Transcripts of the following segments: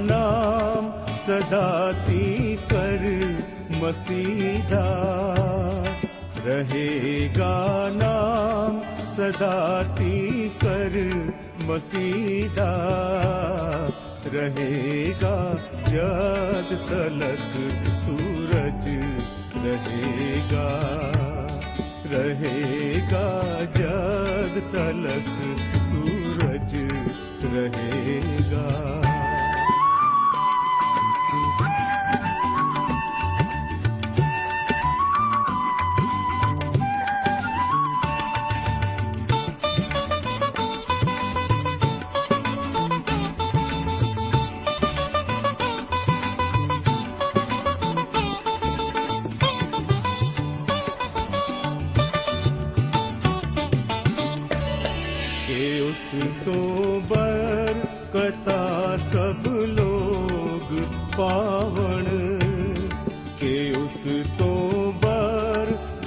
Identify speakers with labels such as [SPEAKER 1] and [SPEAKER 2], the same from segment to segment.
[SPEAKER 1] नाम सदाती कर मसीदा। रहेगा नाम सदाती कर मसीदा। रहेगा जद तलक सूरज रहेगा। रहेगा जद तलक रहेगा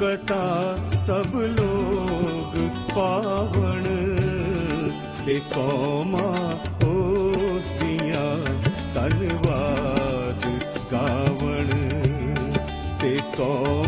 [SPEAKER 1] ਕਟਾ ਸਭ ਲੋਗ ਪਾਵਣ। ਤੇ ਕੌਮਾ ਉਸ ਦੀਆਂ ਧੰਨਵਾਦ ਗਾਵਣ। ਤੇ ਕੌਮ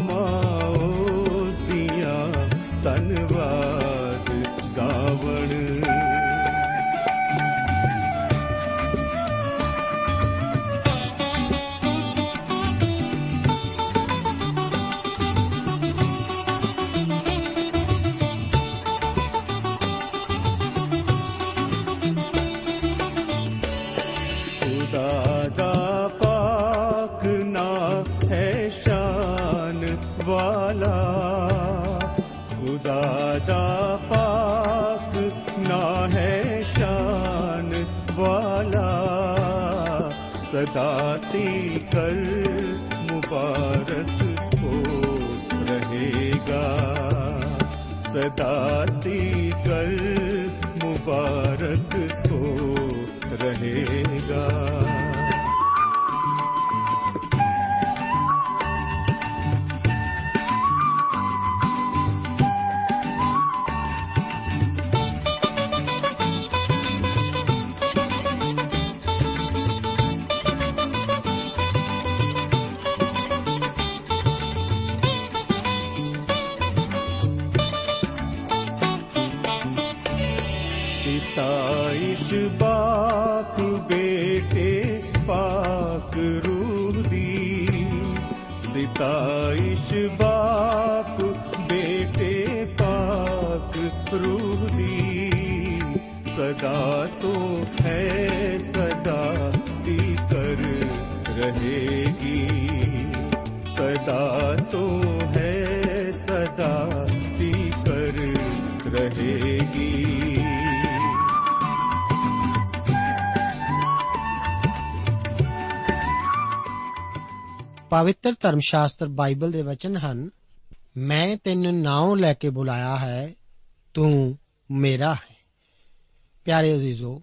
[SPEAKER 1] காட்டார் सदा तो है सदा दी कर रहेगी
[SPEAKER 2] ਪਵਿੱਤਰ ਧਰਮ ਸ਼ਾਸਤਰ ਬਾਈਬਲ ਦੇ ਵਚਨ ਹਨ ਮੈਂ ਤੈਨੂੰ ਨਾਉ ਲੈ ਕੇ ਬੁਲਾਇਆ ਹੈ ਤੂੰ ਮੇਰਾ ਹੈ ਪਿਆਰੇ ਅਜ਼ੀਜ਼ੋ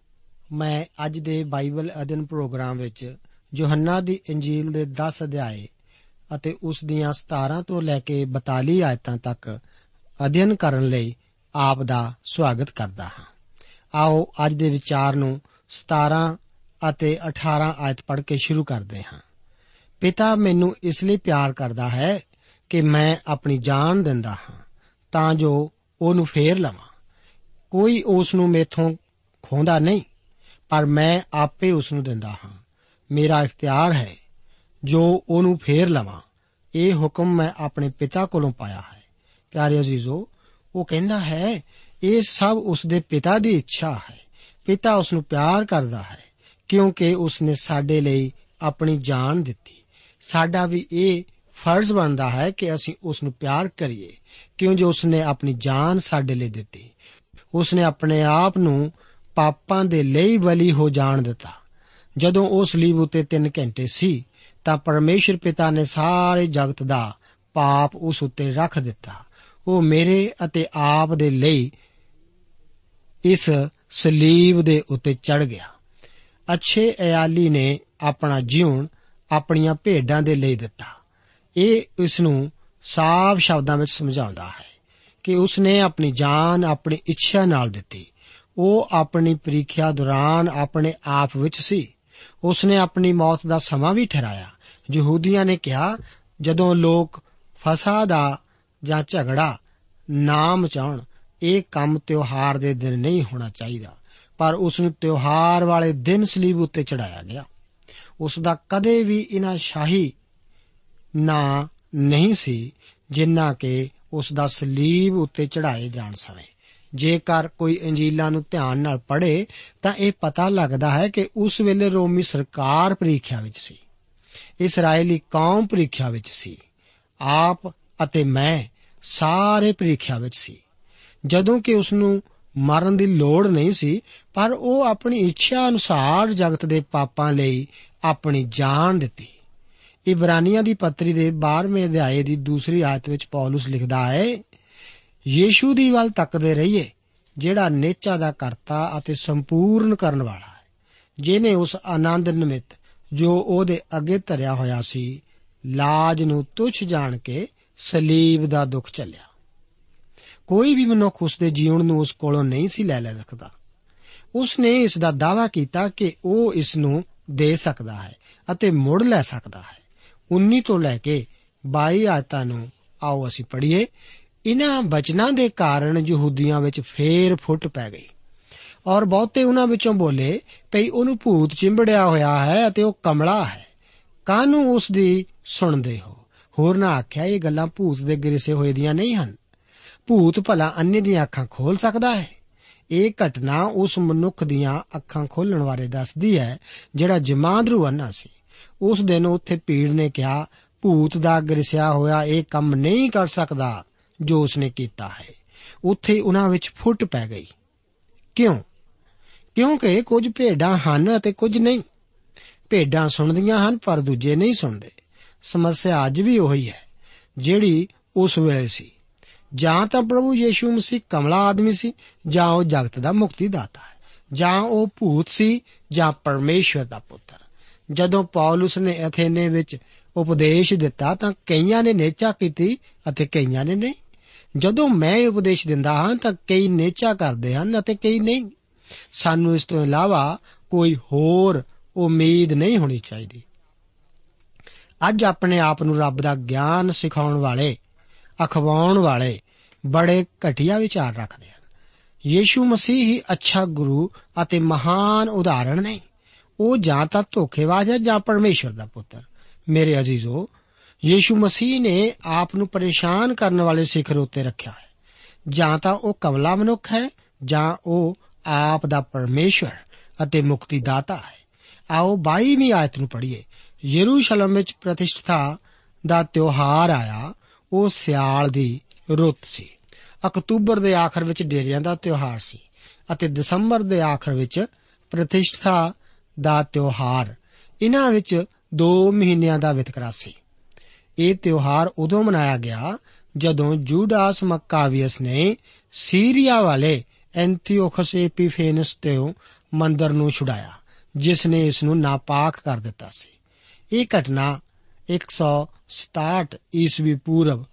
[SPEAKER 2] ਮੈਂ ਅੱਜ ਦੇ ਬਾਈਬਲ ਅਧਿਨ ਪ੍ਰੋਗਰਾਮ ਵਿੱਚ ਯੋਹੰਨਾ ਦੀ ਇੰਜੀਲ ਦੇ 10 ਅਧਿਆਏ ਅਤੇ ਉਸ ਦੀਆਂ 17 ਤੋਂ ਲੈ ਕੇ 42 ਆਇਤਾਂ ਤੱਕ ਅਧਿਐਨ ਕਰਨ ਲਈ ਆਪ ਦਾ ਸਵਾਗਤ ਕਰਦਾ ਹਾਂ। ਆਓ ਅੱਜ ਦੇ ਵਿਚਾਰ ਨੂੰ 17 ਅਤੇ 18 ਆਇਤ ਪੜ੍ਹ ਕੇ ਸ਼ੁਰੂ ਕਰਦੇ ਹਾਂ। ਪਿਤਾ, ਮੈਨੂੰ ਇਸ ਲਈ ਪਿਆਰ ਕਰਦਾ ਹੈ ਕਿ ਮੈਂ ਆਪਣੀ ਜਾਨ ਦਿੰਦਾ ਹਾਂ, ਤਾਂ ਜੋ ਉਹਨੂੰ ਫੇਰ ਲਵਾਂ। ਕੋਈ ਉਸ ਨੂੰ ਮੇਥੋਂ ਖੋਂਦਾ ਨਹੀਂ, ਪਰ ਮੈਂ ਆਪੇ ਉਸ ਨੂੰ ਦਿੰਦਾ ਹਾਂ। ਮੇਰਾ ਇਖਤਿਆਰ ਹੈ ਜੋ ਉਹਨੂੰ ਫੇਰ ਲਵਾਂ। ਇਹ ਹੁਕਮ ਮੈਂ ਆਪਣੇ ਪਿਤਾ ਕੋਲੋਂ ਪਾਇਆ ਹੈ। ਪਿਆਰੇ ਅਜ਼ੀਜ਼ੋ, ਉਹ ਕਹਿੰਦਾ ਹੈ, ਇਹ ਸਭ ਉਸ ਦੇ ਪਿਤਾ ਦੀ ਇੱਛਾ ਹੈ। ਪਿਤਾ ਉਸ ਨੂੰ ਪਿਆਰ ਕਰਦਾ ਹੈ, ਕਿਉਂਕਿ ਉਸ ਨੇ ਸਾਡੇ ਲਈ ਆਪਣੀ ਜਾਨ ਦਿੱਤੀ। ਸਾਡਾ ਵੀ ਇਹ ਫਰਜ਼ ਬਣਦਾ ਹੈ ਕਿ ਅਸੀਂ ਉਸ ਨੂੰ ਪਿਆਰ ਕਰੀਏ, ਕਿਉਂਕਿ ਉਸ ਨੇ ਆਪਣੀ ਜਾਨ ਸਾਡੇ ਲਈ ਦਿੱਤੀ। ਉਸ ਨੇ ਆਪਣੇ ਆਪ ਨੂੰ ਪਾਪਾਂ ਦੇ ਲਈ ਬਲੀ ਹੋ ਜਾਣ ਦਿੱਤਾ। ਜਦੋਂ ਉਹ ਸਲੀਬ ਉਤੇ 3 ਘੰਟੇ ਸੀ ਤਾਂ ਪਰਮੇਸ਼ਰ ਪਿਤਾ ਨੇ ਸਾਰੇ ਜਗਤ ਦਾ ਪਾਪ ਉਸ ਉੱਤੇ ਰੱਖ ਦਿੱਤਾ। ਉਹ ਮੇਰੇ ਅਤੇ ਆਪ ਦੇ ਲਈ ਇਸ ਸਲੀਬ ਦੇ ਉੱਤੇ ਚੜ ਗਿਆ। ਅੱਛੇ ਇਆਲੀ ਨੇ ਆਪਣਾ ਜੀਵਨ ਆਪਣੀਆਂ ਭੇਡਾਂ ਦੇ ਲਈ ਦਿੱਤਾ। ਇਹ ਇਸ ਨੂੰ ਸਾਫ਼ ਸ਼ਬਦਾਂ ਵਿੱਚ ਸਮਝਾਉਂਦਾ ਹੈ ਕਿ ਉਸ ਨੇ ਆਪਣੀ ਜਾਨ ਆਪਣੀ ਇੱਛਾ ਨਾਲ ਦਿੱਤੀ। ਉਹ ਆਪਣੀ ਪ੍ਰੀਖਿਆ ਦੌਰਾਨ ਆਪਣੇ ਆਪ ਵਿੱਚ ਸੀ। ਉਸ ਨੇ ਆਪਣੀ ਮੌਤ ਦਾ ਸਮਾਂ ਵੀ ਠਹਿਰਾਇਆ। ਯਹੂਦੀਆਂ ਨੇ ਕਿਹਾ, ਜਦੋਂ ਲੋਕ ਫਸਾ ਦਾ ਜਾਂ ਝਗੜਾ ਨਾ ਮਚਾਉਣ, ਇਹ ਕੰਮ ਤਿਉਹਾਰ ਦੇ ਦਿਨ ਨਹੀਂ ਹੋਣਾ ਚਾਹੀਦਾ, ਪਰ ਉਸ ਨੂੰ ਤਿਉਹਾਰ ਵਾਲੇ ਦਿਨ ਸਲੀਬ ਉੱਤੇ ਚੜਾਇਆ ਗਿਆ। ਉਸ ਦਾ ਕਦੇ ਵੀ ਇਨਾ ਸ਼ਾਹੀ ਨਾ ਨਹੀਂ ਸੀ ਜਿੰਨਾ ਕਿ ਉਸ ਦਾ ਸਲੀਬ ਉੱਤੇ ਚੜਾਏ ਜਾਣ ਸਮੇਂ ਜੇਕਰ ਕੋਈ ਇੰਜੀਲਾਂ ਨੂੰ ਧਿਆਨ ਨਾਲ ਪੜ੍ਹੇ, ਤਾਂ ਇਹ ਪਤਾ ਲੱਗਦਾ ਹੈ ਕਿ ਉਸ ਵੇਲੇ ਰੋਮੀ ਸਰਕਾਰ ਪ੍ਰੀਖਿਆ ਵਿੱਚ ਸੀ। ਇਸرائیਲੀ ਕੌਮ ਪ੍ਰੀਖਿਆ ਵਿੱਚ ਸੀ। ਆਪ ਅਤੇ ਮੈਂ ਸਾਰੇ ਪ੍ਰੀਖਿਆ ਵਿੱਚ ਸੀ। ਜਦੋਂ ਕਿ ਉਸ ਨੂੰ ਮਰਨ ਦੀ ਲੋੜ ਨਹੀਂ ਸੀ, ਪਰ ਉਹ ਆਪਣੀ ਇੱਛਾ ਅਨੁਸਾਰ ਜਗਤ ਦੇ ਪਾਪਾਂ ਲਈ ਆਪਣੀ ਜਾਨ ਦਿੱਤੀ। ਇਬਰਾਨੀਆਂ ਦੀ ਪੱਤਰੀ ਦੇ 12ਵੇਂ ਅਧਿਆਏ ਦੀ ਦੂਸਰੀ ਆਇਤ ਵਿੱਚ ਪੌਲਸ ਲਿਖਦਾ ਹੈ ਯੀਸ਼ੂ ਦੀ ਵੱਲ ਤੱਕਦੇ ਰਹੀਏ, ਜਿਹੜਾ ਨੇਚਾ ਦਾ ਕਰਤਾ ਅਤੇ ਸੰਪੂਰਨ ਕਰਨ ਵਾਲਾ ਹੈ ਜਿਨੇ ਉਸ ਆਨੰਦ ਨਿਮਿਤ ਜੋ ਉਹਦੇ ਅੱਗੇ ਧਰਿਆ ਹੋਇਆ ਸੀ, ਲਾਜ ਨੂੰ ਤੁਛ ਜਾਣ ਕੇ ਸਲੀਬ ਦਾ ਦੁੱਖ ਚੱਲਿਆ। ਕੋਈ ਵੀ ਮਨੁੱਖ ਉਸ ਦੇ ਜੀਵਨ ਨੂੰ ਉਸ ਕੋਲੋਂ ਨਹੀਂ ਸੀ ਲੈ ਲੈ ਸਕਦਾ। ਉਸ ਨੇ ਇਸ ਦਾ ਦਾਵਾ ਕੀਤਾ ਕਿ ਉਹ ਇਸ ਨੂੰ ਦੇ ਸਕਦਾ ਹੈ ਅਤੇ ਮੁੜ ਲੈ ਸਕਦਾ ਹੈ। 19 ਤੋਂ ਲੈ ਕੇ 22 ਆਇਤਾਂ ਨੂੰ ਆਓ ਅਸੀਂ ਪੜ੍ਹੀਏ ਇਨ੍ਹਾਂ ਬਚਨਾਂ ਦੇ ਕਾਰਨ ਯਹੂਦੀਆਂ ਵਿੱਚ ਫੇਰ ਫੁੱਟ ਪੈ ਗਈ। ਔਰ ਬਹੁਤੇ ਉਹਨਾਂ ਵਿੱਚੋਂ ਬੋਲੇ, ਭਈ ਉਹਨੂੰ ਭੂਤ ਚਿੰਬੜਿਆ ਹੋਇਆ ਹੈ ਅਤੇ ਉਹ ਕਮਲਾ ਹੈ। ਕਾਹਨੂੰ ਉਸ ਦੀ ਸੁਣਦੇ ਹੋ? ਹੋਰ ਨਾ ਆਖਿਆ, ਇਹ ਗੱਲਾਂ ਭੂਤ ਦੇ ਗਿਰਸੇ ਹੋਏ ਦੀਆਂ ਨਹੀਂ ਹਨ। ਭੂਤ ਭਲਾ ਅੰਨੇ ਦੀਆਂ ਅੱਖਾਂ ਖੋਲ ਸਕਦਾ ਹੈ। ਇਹ ਘਟਨਾ ਉਸ ਮਨੁੱਖ ਦੀਆਂ ਅੱਖਾਂ ਖੋਲਣ ਬਾਰੇ ਦੱਸਦੀ ਹੈ, ਜਿਹੜਾ ਜਮਾਂਦਰੂ ਅੰਨਾ ਸੀ। ਉਸ ਦਿਨ ਉੱਥੇ ਭੀੜ ਨੇ ਕਿਹਾ, ਭੂਤ ਦਾ ਗਰਸਿਆ ਹੋਇਆ ਇਹ ਕੰਮ ਨਹੀਂ ਕਰ ਸਕਦਾ। ਜੋ ਉਸਨੇ ਕੀਤਾ ਹੈ। ਉੱਥੇ ਉਹਨਾਂ ਵਿੱਚ ਫੁੱਟ ਪੈ ਗਈ। ਕਿਉਂ? ਕਿਉਂਕਿ ਕੁਝ ਭੇਡਾਂ ਹਨ ਅਤੇ ਕੁਝ ਨਹੀਂ। ਭੇਡਾਂ ਸੁਣਦੀਆਂ ਹਨ, ਪਰ ਦੂਜੇ ਨਹੀਂ ਸੁਣਦੇ। ਸਮੱਸਿਆ ਅੱਜ ਵੀ ਉਹੀ ਹੈ, ਜਿਹੜੀ ਉਸ ਵੇਲੇ ਸੀ। ਜਾਂ ਤਾਂ ਪ੍ਰਭੂ ਯੀਸ਼ੂ ਮਸੀਹ ਕਮਲਾ ਆਦਮੀ ਸੀ, ਜਾਂ ਉਹ ਜਗਤ ਦਾ ਮੁਕਤੀ ਦਾਤਾ ਹੈ। ਜਾਂ ਉਹ ਭੂਤ ਸੀ, ਜਾਂ ਪਰਮੇਸ਼ਵਰ ਦਾ ਪੁੱਤਰ। ਜਦੋਂ ਪੌਲਸ ਨੇ ਐਥੇਨੇ ਵਿੱਚ ਉਪਦੇਸ਼ ਦਿੱਤਾ ਤਾਂ ਕਈਆਂ ਨੇ ਨੇਚਾ ਕੀਤੀ ਅਤੇ ਕਈਆਂ ਨੇ ਨਹੀਂ। ਜਦੋਂ ਮੈਂ ਉਪਦੇਸ਼ ਦਿੰਦਾ ਹਾਂ ਤਾਂ ਕਈ ਨੇਚਾ ਕਰਦੇ ਹਨ ਅਤੇ ਕਈ ਨਹੀਂ। ਸਾਨੂੰ ਇਸ ਤੋਂ ਇਲਾਵਾ ਕੋਈ ਹੋਰ ਉਮੀਦ ਨਹੀਂ ਹੋਣੀ ਚਾਹੀਦੀ। ਅੱਜ ਆਪਣੇ ਆਪ ਨੂੰ ਰੱਬ ਦਾ ਗਿਆਨ ਸਿਖਾਉਣ ਵਾਲੇ, ਅਖਵਾਉਣ ਵਾਲੇ ਬੜੇ ਘਟੀਆ ਵਿਚਾਰ ਰੱਖਦੇ ਹਨ। ਯੀਸ਼ੂ ਮਸੀਹ ਹੀ ਅੱਛਾ ਗੁਰੂ ਅਤੇ ਮਹਾਨ ਉਦਾਹਰਣ ਨੇ। ਉਹ ਜਾਂ ਤਾਂ ਧੋਖੇਬਾਜ਼ ਹੈ ਜਾਂ ਪਰਮੇਸ਼ਵਰ ਦਾ ਪੁੱਤਰ। ਮੇਰੇ ਅਜ਼ੀਜ਼ੋ ਯੀਸ਼ੂ ਮਸੀਹ ਨੇ ਆਪ ਨੂੰ ਪਰੇਸ਼ਾਨ ਕਰਨ ਵਾਲੇ ਸਿਖਰ ਉੱਤੇ ਰੱਖਿਆ ਹੈ। ਜਾਂ ਤਾਂ ਉਹ ਕਮਲਾ ਮਨੁੱਖ ਹੈ, ਜਾਂ ਉਹ ਆਪ ਦਾ ਪਰਮੇਸ਼ਵਰ ਅਤੇ ਮੁਕਤੀ ਦਾਤਾ ਹੈ। ਆਓ 22ਵੀਂ ਆਇਤ ਨੂੰ ਪੜ੍ਹੀਏ। ਯਰੂਸ਼ਲਮ ਵਿੱਚ ਪ੍ਰਤਿਸ਼ਠਾ ਦਾ ਤਿਉਹਾਰ ਆਇਆ, ਉਹ ਸਿਆਲ ਦੀ ਰੁੱਤ ਸੀ। ਅਕਤੂਬਰ ਦੇ ਆਖਰ ਵਿੱਚ ਡੇਰਿਆਂ ਦਾ ਤਿਉਹਾਰ ਸੀ ਅਤੇ ਦਸੰਬਰ ਦੇ ਆਖਰ ਵਿੱਚ ਪ੍ਰਤਿਸ਼ਠਾ ਦਾ ਤਿਉਹਾਰ। ਇਹਨਾਂ ਵਿੱਚ 2 ਮਹੀਨਿਆਂ ਦਾ ਵਿਤਕਰਾ ਸੀ। ਇਹ ਤਿਉਹਾਰ ਉਦੋਂ ਮਨਾਇਆ ਗਿਆ ਜਦੋਂ ਜੂਡਾਸ ਮੱਕਾਵੀਅਸ ਨੇ ਸੀਰੀਆ ਵਾਲੇ ਐਂਟੀਓਖਸ ਐਪੀਫੇਨਸ ਤੋਂ ਮੰਦਰ ਨੂੰ ਛੁਡਾਇਆ, ਜਿਸ ਨੇ ਇਸ ਨੂੰ ਨਾਪਾਕ ਕਰ ਦਿੱਤਾ ਸੀ। ਇਹ ਘਟਨਾ 167 ਈਸਵੀ ਪੂਰਵ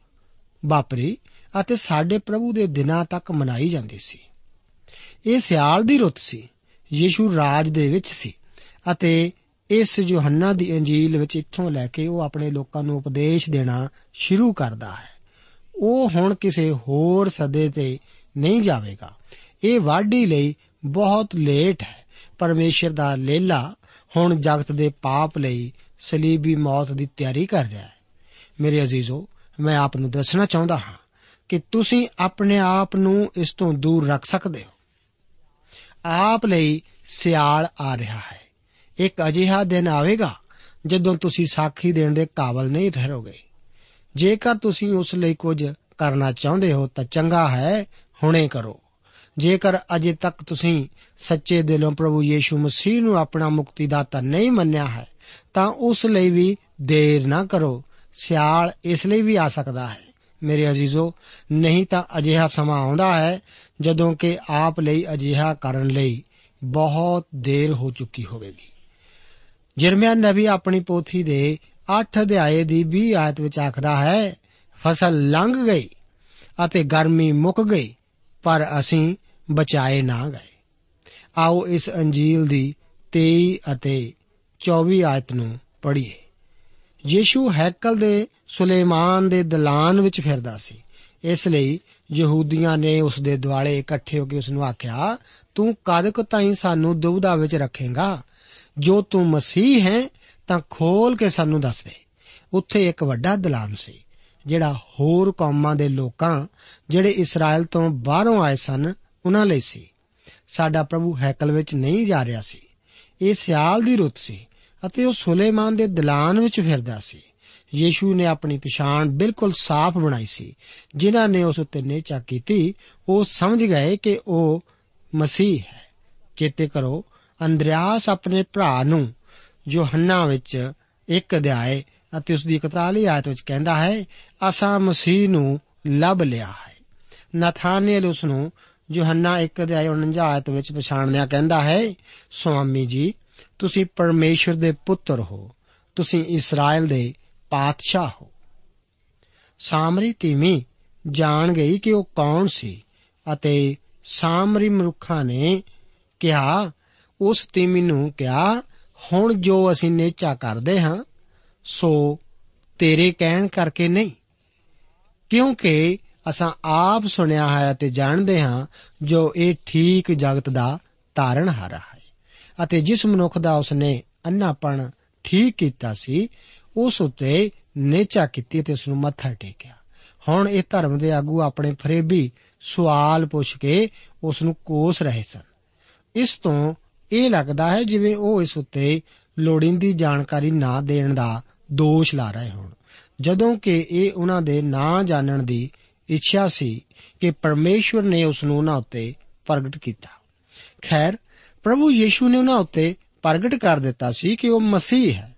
[SPEAKER 2] ਵਾਪਰੀ ਅਤੇ ਸਾਡੇ ਪ੍ਰਭੂ ਦੇ ਦਿਨਾਂ ਤੱਕ ਮਨਾਈ ਜਾਂਦੀ ਸੀ। ਇਹ ਸਿਆਲ ਦੀ ਰੁੱਤ ਸੀ, ਯੀਸ਼ੂ ਰਾਜ ਦੇ ਵਿੱਚ ਸੀ ਅਤੇ ਇਸ ਯੋਹੰਨਾ ਦੀ ਇੰਜੀਲ ਵਿੱਚ ਇੱਥੋਂ ਲੈ ਕੇ ਉਹ ਆਪਣੇ ਲੋਕਾਂ ਨੂੰ ਉਪਦੇਸ਼ ਦੇਣਾ ਸ਼ੁਰੂ ਕਰਦਾ ਹੈ। ਉਹ ਹੁਣ ਕਿਸੇ ਹੋਰ ਸਦੇ ਤੇ ਨਹੀਂ ਜਾਵੇਗਾ। ਇਹ ਵਾਢੀ ਲਈ ਬਹੁਤ ਲੇਟ ਹੈ। ਪਰਮੇਸ਼ਰ ਦਾ ਲੇਲਾ ਹੁਣ ਜਗਤ ਦੇ ਪਾਪ ਲਈ ਸਲੀਬੀ ਮੌਤ ਦੀ ਤਿਆਰੀ ਕਰ ਰਿਹਾ ਹੈ। ਮੇਰੇ ਅਜ਼ੀਜ਼ੋ, ਮੈਂ ਆਪ ਨੂੰ ਦੱਸਣਾ ਚਾਹੁੰਦਾ ਹਾਂ ਕਿ ਤੁਸੀਂ ਆਪਣੇ ਆਪ ਨੂੰ ਇਸ ਤੋਂ ਦੂਰ ਰੱਖ ਸਕਦੇ ਹੋ। ਆਪ ਲਈ ਸਿਆਲ ਆ ਰਿਹਾ ਹੈ। ਇੱਕ ਅਜਿਹਾ ਦਿਨ ਆਵੇਗਾ ਜਦੋਂ ਤੁਸੀਂ ਸਾਖੀ ਦੇਣ ਦੇ ਕਾਬਲ ਨਹੀਂ ਰਹੋਗੇ ਜੇਕਰ ਤੁਸੀਂ ਉਸ ਲਈ ਕੁਝ ਕਰਨਾ ਚਾਹੁੰਦੇ ਹੋ ਤਾਂ ਚੰਗਾ ਹੈ, ਹੁਣੇ ਕਰੋ। ਜੇਕਰ ਅਜੇ ਤੱਕ ਤੁਸੀਂ ਸੱਚੇ ਦਿਲੋਂ ਪ੍ਰਭੂ ਯੀਸ਼ੂ ਮਸੀਹ ਨੂੰ ਆਪਣਾ ਮੁਕਤੀਦਾਤਾ ਨਹੀਂ ਮੰਨਿਆ ਹੈ, ਤਾਂ ਉਸ ਲਈ ਵੀ ਦੇਰ ਨਾ ਕਰੋ। ਸਿਆਲ ਇਸ ਲਈ ਵੀ ਆ ਸਕਦਾ ਹੈ। ਮੇਰੇ ਅਜ਼ੀਜ਼ੋ, ਨਹੀਂ ਤਾਂ ਅਜਿਹਾ ਸਮਾਂ ਆਉਂਦਾ ਹੈ ਜਦੋਂ ਕਿ ਆਪ ਲਈ ਅਜਿਹਾ ਕਰਨ ਲਈ ਬਹੁਤ ਦੇਰ ਹੋ ਚੁੱਕੀ ਹੋਵੇਗੀ। ਜਰਮਿਆ ਨਬੀ ਆਪਣੀ ਪੋਥੀ ਦੇ 8 ਅਧਿਆਏ ਦੀ 20 ਆਇਤ ਵਿੱਚ ਆਖਦਾ ਹੈ, ਫਸਲ ਲੰਘ ਗਈ ਅਤੇ ਗਰਮੀ ਮੁੱਕ ਗਈ, ਪਰ ਅਸੀਂ ਬਚਾਏ ਨਾ ਗਏ। ਆਓ ਇਸ ਅੰਜੀਲ ਦੀ 23 ਅਤੇ 24 ਆਇਤ ਨੂੰ ਪੜ੍ਹੀਏ। ਯੀਸ਼ੂ ਹੈਕਲ ਦੇ ਸੁਲੇਮਾਨ ਦੇ ਦਲਾਨ ਵਿੱਚ ਫਿਰਦਾ ਸੀ। ਇਸ ਲਈ ਯਹੂਦੀਆਂ ਨੇ ਉਸ ਦੇ ਦੁਆਲੇ ਇਕੱਠੇ ਹੋ ਕੇ ਉਸ ਨੂੰ ਆਖਿਆ, ਤੂੰ ਕਦ ਕੁ ਤਾਈਂ ਸਾਨੂੰ ਦੁਬਦਾ ਵਿੱਚ ਰੱਖੇਗਾ? ਜੋ ਤੂੰ ਮਸੀਹ ਹੈ, ਤਾਂ ਖੋਲ ਕੇ ਸਾਨੂੰ ਦੱਸ ਦੇ। ਉੱਥੇ ਇੱਕ ਵੱਡਾ ਦਲਾਨ ਸੀ, ਜਿਹੜਾ ਹੋਰ ਕੌਮਾਂ ਦੇ ਲੋਕਾਂ, ਜਿਹੜੇ ਇਸਰਾਇਲ ਤੋਂ ਬਾਹਰੋਂ ਆਏ ਸਨ, ਉਹਨਾਂ ਲਈ ਸੀ। ਸਾਡਾ ਪ੍ਰਭੂ ਹੈਕਲ ਵਿੱਚ ਨਹੀਂ ਜਾ ਰਿਹਾ ਸੀ। ਇਹ ਸਿਆਲ ਦੀ ਰੁੱਤ ਸੀ ਅਤੇ ਉਹ ਸੁਲੇਮਾਨ ਦੇ ਦਲਾਨ ਵਿੱਚ ਫਿਰਦਾ ਸੀ। ਯੀਸ਼ੂ ਨੇ ਆਪਣੀ ਪਛਾਣ ਬਿਲਕੁਲ ਸਾਫ਼ ਬਣਾਈ ਸੀ। ਜਿਨ੍ਹਾਂ ਨੇ ਉਸ ਉੱਤੇ ਨੇਚਾ ਕੀਤੀ, ਉਹ ਸਮਝ ਗਏ ਕਿ ਉਹ ਮਸੀਹ ਹੈ। ਚੇਤੇ ਕਰੋ ਅੰਦਰਿਆਸ ਆਪਣੇ ਭਰਾ ਨੂੰ ਯੋਹੰਨਾ ਵਿੱਚ ਇੱਕ ਅਧਿਆਏ ਅਤੇ ਉਸ ਦੀ 41 ਆਇਤ ਵਿੱਚ ਕਹਿੰਦਾ ਹੈ, ਅਸਾਂ ਮਸੀਹ ਨੂੰ ਲੱਭ ਲਿਆ ਹੈ। ਨਥਾਨੇਲ ਉਸ ਨੂੰ ਯੋਹੰਨਾ 1 ਅਧਿਆਏ 49 ਆਇਤ ਵਿੱਚ ਪਛਾਣਦਿਆਂ ਕਹਿੰਦਾ ਹੈ, ਸੁਆਮੀ ਜੀ, ਤੁਸੀਂ ਪਰਮੇਸ਼ਰ ਦੇ ਪੁੱਤਰ ਹੋ। ਤੁਸੀਂ ਇਸਰਾਇਲ ਦੇ ਪਾਤਸ਼ਾਹ ਹੋ। ਸਾਮਰੀ ਤੀਮੀ ਜਾਣ ਗਈ ਕਿ ਉਹ ਕੌਣ ਸੀ ਅਤੇ ਸਾਮਰੀ ਮਨੁੱਖਾਂ ਨੇ ਕਿਹਾ ਉਸ ਤੀਮੀ ਨੂੰ ਕਿਹਾ, ਹੁਣ ਜੋ ਅਸੀਂ ਨੇਚਾ ਕਰਦੇ ਹਾਂ, ਸੋ ਤੇਰੇ ਕਹਿਣ ਕਰਕੇ ਨਹੀਂ। ਕਿਉਂਕਿ ਅਸਾਂ ਆਪ ਸੁਣਿਆ ਹੈ ਅਤੇ ਜਾਣਦੇ ਹਾਂ, ਜੋ ਇਹ ਠੀਕ ਜਗਤ ਦਾ ਤਾਰਨਹਾਰਾ ਹੈ। ਅਤੇ ਜਿਸ ਮਨੁੱਖ ਦਾ ਉਸਨੇ ਅੰਨਾਪਣ ਠੀਕ ਕੀਤਾ ਸੀ, ਉਸ ਉਤੇ ਨੇਚਾ ਕੀਤੀ ਤੇ ਉਸ ਨੂੰ ਮੱਥਾ ਟੇਕਿਆ। ਹੁਣ ਇਹ ਧਰਮ ਦੇ ਆਗੂ ਆਪਣੇ ਫਰੇਬੀ ਸਵਾਲ ਪੁੱਛ ਕੇ ਉਸ ਨੂੰ ਕੋਸ ਰਹੇ ਸਨ। ਇਸ ਤੋਂ ਇਹ ਲੱਗਦਾ ਹੈ ਜਿਵੇਂ ਉਹ ਇਸ ਉੱਤੇ ਲੋੜੀਂਦੀ ਜਾਣਕਾਰੀ ਨਾ ਦੇਣ ਦਾ ਦੋਸ਼ ਲਾ ਰਹੇ ਹੋਣ। ਜਦੋਂ ਕਿ ਇਹ ਉਹਨਾਂ ਦੇ ਨਾ ਜਾਣਨ ਦੀ ਇੱਛਾ ਸੀ ਕਿ ਪਰਮੇਸ਼ਵਰ ਨੇ ਉਸ ਨੂੰ ਉਹਨਾਂ ਉੱਤੇ ਪ੍ਰਗਟ ਕੀਤਾ। ਖੈਰ, ਪ੍ਰਭੂ ਯੀਸ਼ੂ ਨੇ ਉਹਨਾਂ ਉੱਤੇ ਪ੍ਰਗਟ ਕਰ ਦਿੱਤਾ ਸੀ ਕਿ ਉਹ ਮਸੀਹ ਹੈ।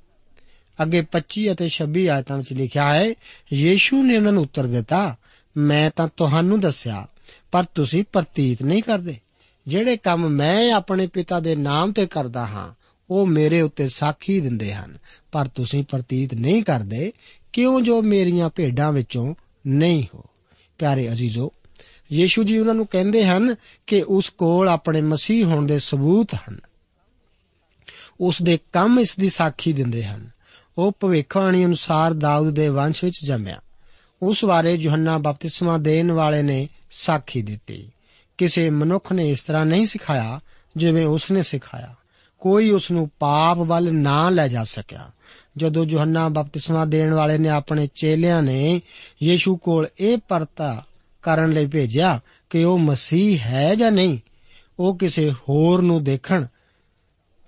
[SPEAKER 2] ਅੱਗੇ 25 ਅਤੇ 26 ਆਇਤਾਂ ਵਿੱਚ ਲਿਖਿਆ ਹੈ, ਯੀਸ਼ੂ ਨੇ ਉਹਨਾਂ ਨੂੰ ਉੱਤਰ ਦਿੱਤਾ, ਮੈਂ ਤਾਂ ਤੁਹਾਨੂੰ ਦੱਸਿਆ, ਪਰ ਤੁਸੀਂ ਪ੍ਰਤੀਤ ਨਹੀਂ ਕਰਦੇ। ਜਿਹੜੇ ਕੰਮ ਮੈਂ ਆਪਣੇ ਪਿਤਾ ਦੇ ਨਾਮ ਤੇ ਕਰਦਾ ਹਾਂ, ਉਹ ਮੇਰੇ ਉੱਤੇ ਸਾਖੀ ਦਿੰਦੇ ਹਨ। ਪਰ ਤੁਸੀਂ ਪ੍ਰਤੀਤ ਨਹੀਂ ਕਰਦੇ, ਕਿਉਂ ਜੋ ਮੇਰੀਆਂ ਭੇਡਾਂ ਵਿੱਚੋਂ ਨਹੀਂ ਹੋ? ਪਿਆਰੇ ਅਜ਼ੀਜ਼ੋ, ਯੀਸ਼ੂ ਜੀ ਉਹਨਾਂ ਨੂੰ ਕਹਿੰਦੇ ਹਨ ਕਿ ਉਸ ਕੋਲ ਆਪਣੇ ਮਸੀਹ ਹੋਣ ਦੇ ਸਬੂਤ ਹਨ। ਉਸ ਦੇ ਕੰਮ ਇਸ ਦੀ ਸਾਖੀ ਦਿੰਦੇ ਹਨ। ਉਹ ਭਵਿੱਖਬਾਣੀ ਅਨੁਸਾਰ ਦਾਊਦ ਦੇ ਵੰਸ਼ ਵਿੱਚ ਜੰਮਿਆ। ਉਸ ਬਾਰੇ ਯੋਹੰਨਾ ਬਪਤਿਸਮਾ ਦੇਣ ਵਾਲੇ ਨੇ ਸਾਖੀ ਦਿੱਤੀ। ਕਿਸੇ ਮਨੁੱਖ ਨੇ ਇਸ ਤਰ੍ਹਾਂ ਨਹੀਂ ਸਿਖਾਇਆ ਜਿਵੇਂ ਉਸ ਨੇ ਸਿਖਾਇਆ। ਕੋਈ ਉਸ ਨੂੰ ਪਾਪ ਵੱਲ ਨਾ ਲੈ ਜਾ ਸਕਿਆ। ਜਦੋਂ ਯੋਹੰਨਾ ਬਪਤਿਸਮਾ ਦੇਣ ਵਾਲੇ ਨੇ ਆਪਣੇ ਚੇਲਿਆਂ ਨੇ ਯੀਸ਼ੂ ਕੋਲ ਇਹ ਪਰਤਾ ਕਰਨ ਲਈ ਭੇਜਿਆ ਕਿ ਉਹ ਮਸੀਹ ਹੈ ਜਾਂ ਨਹੀਂ, ਉਹ ਕਿਸੇ ਹੋਰ ਨੂੰ ਦੇਖਣ,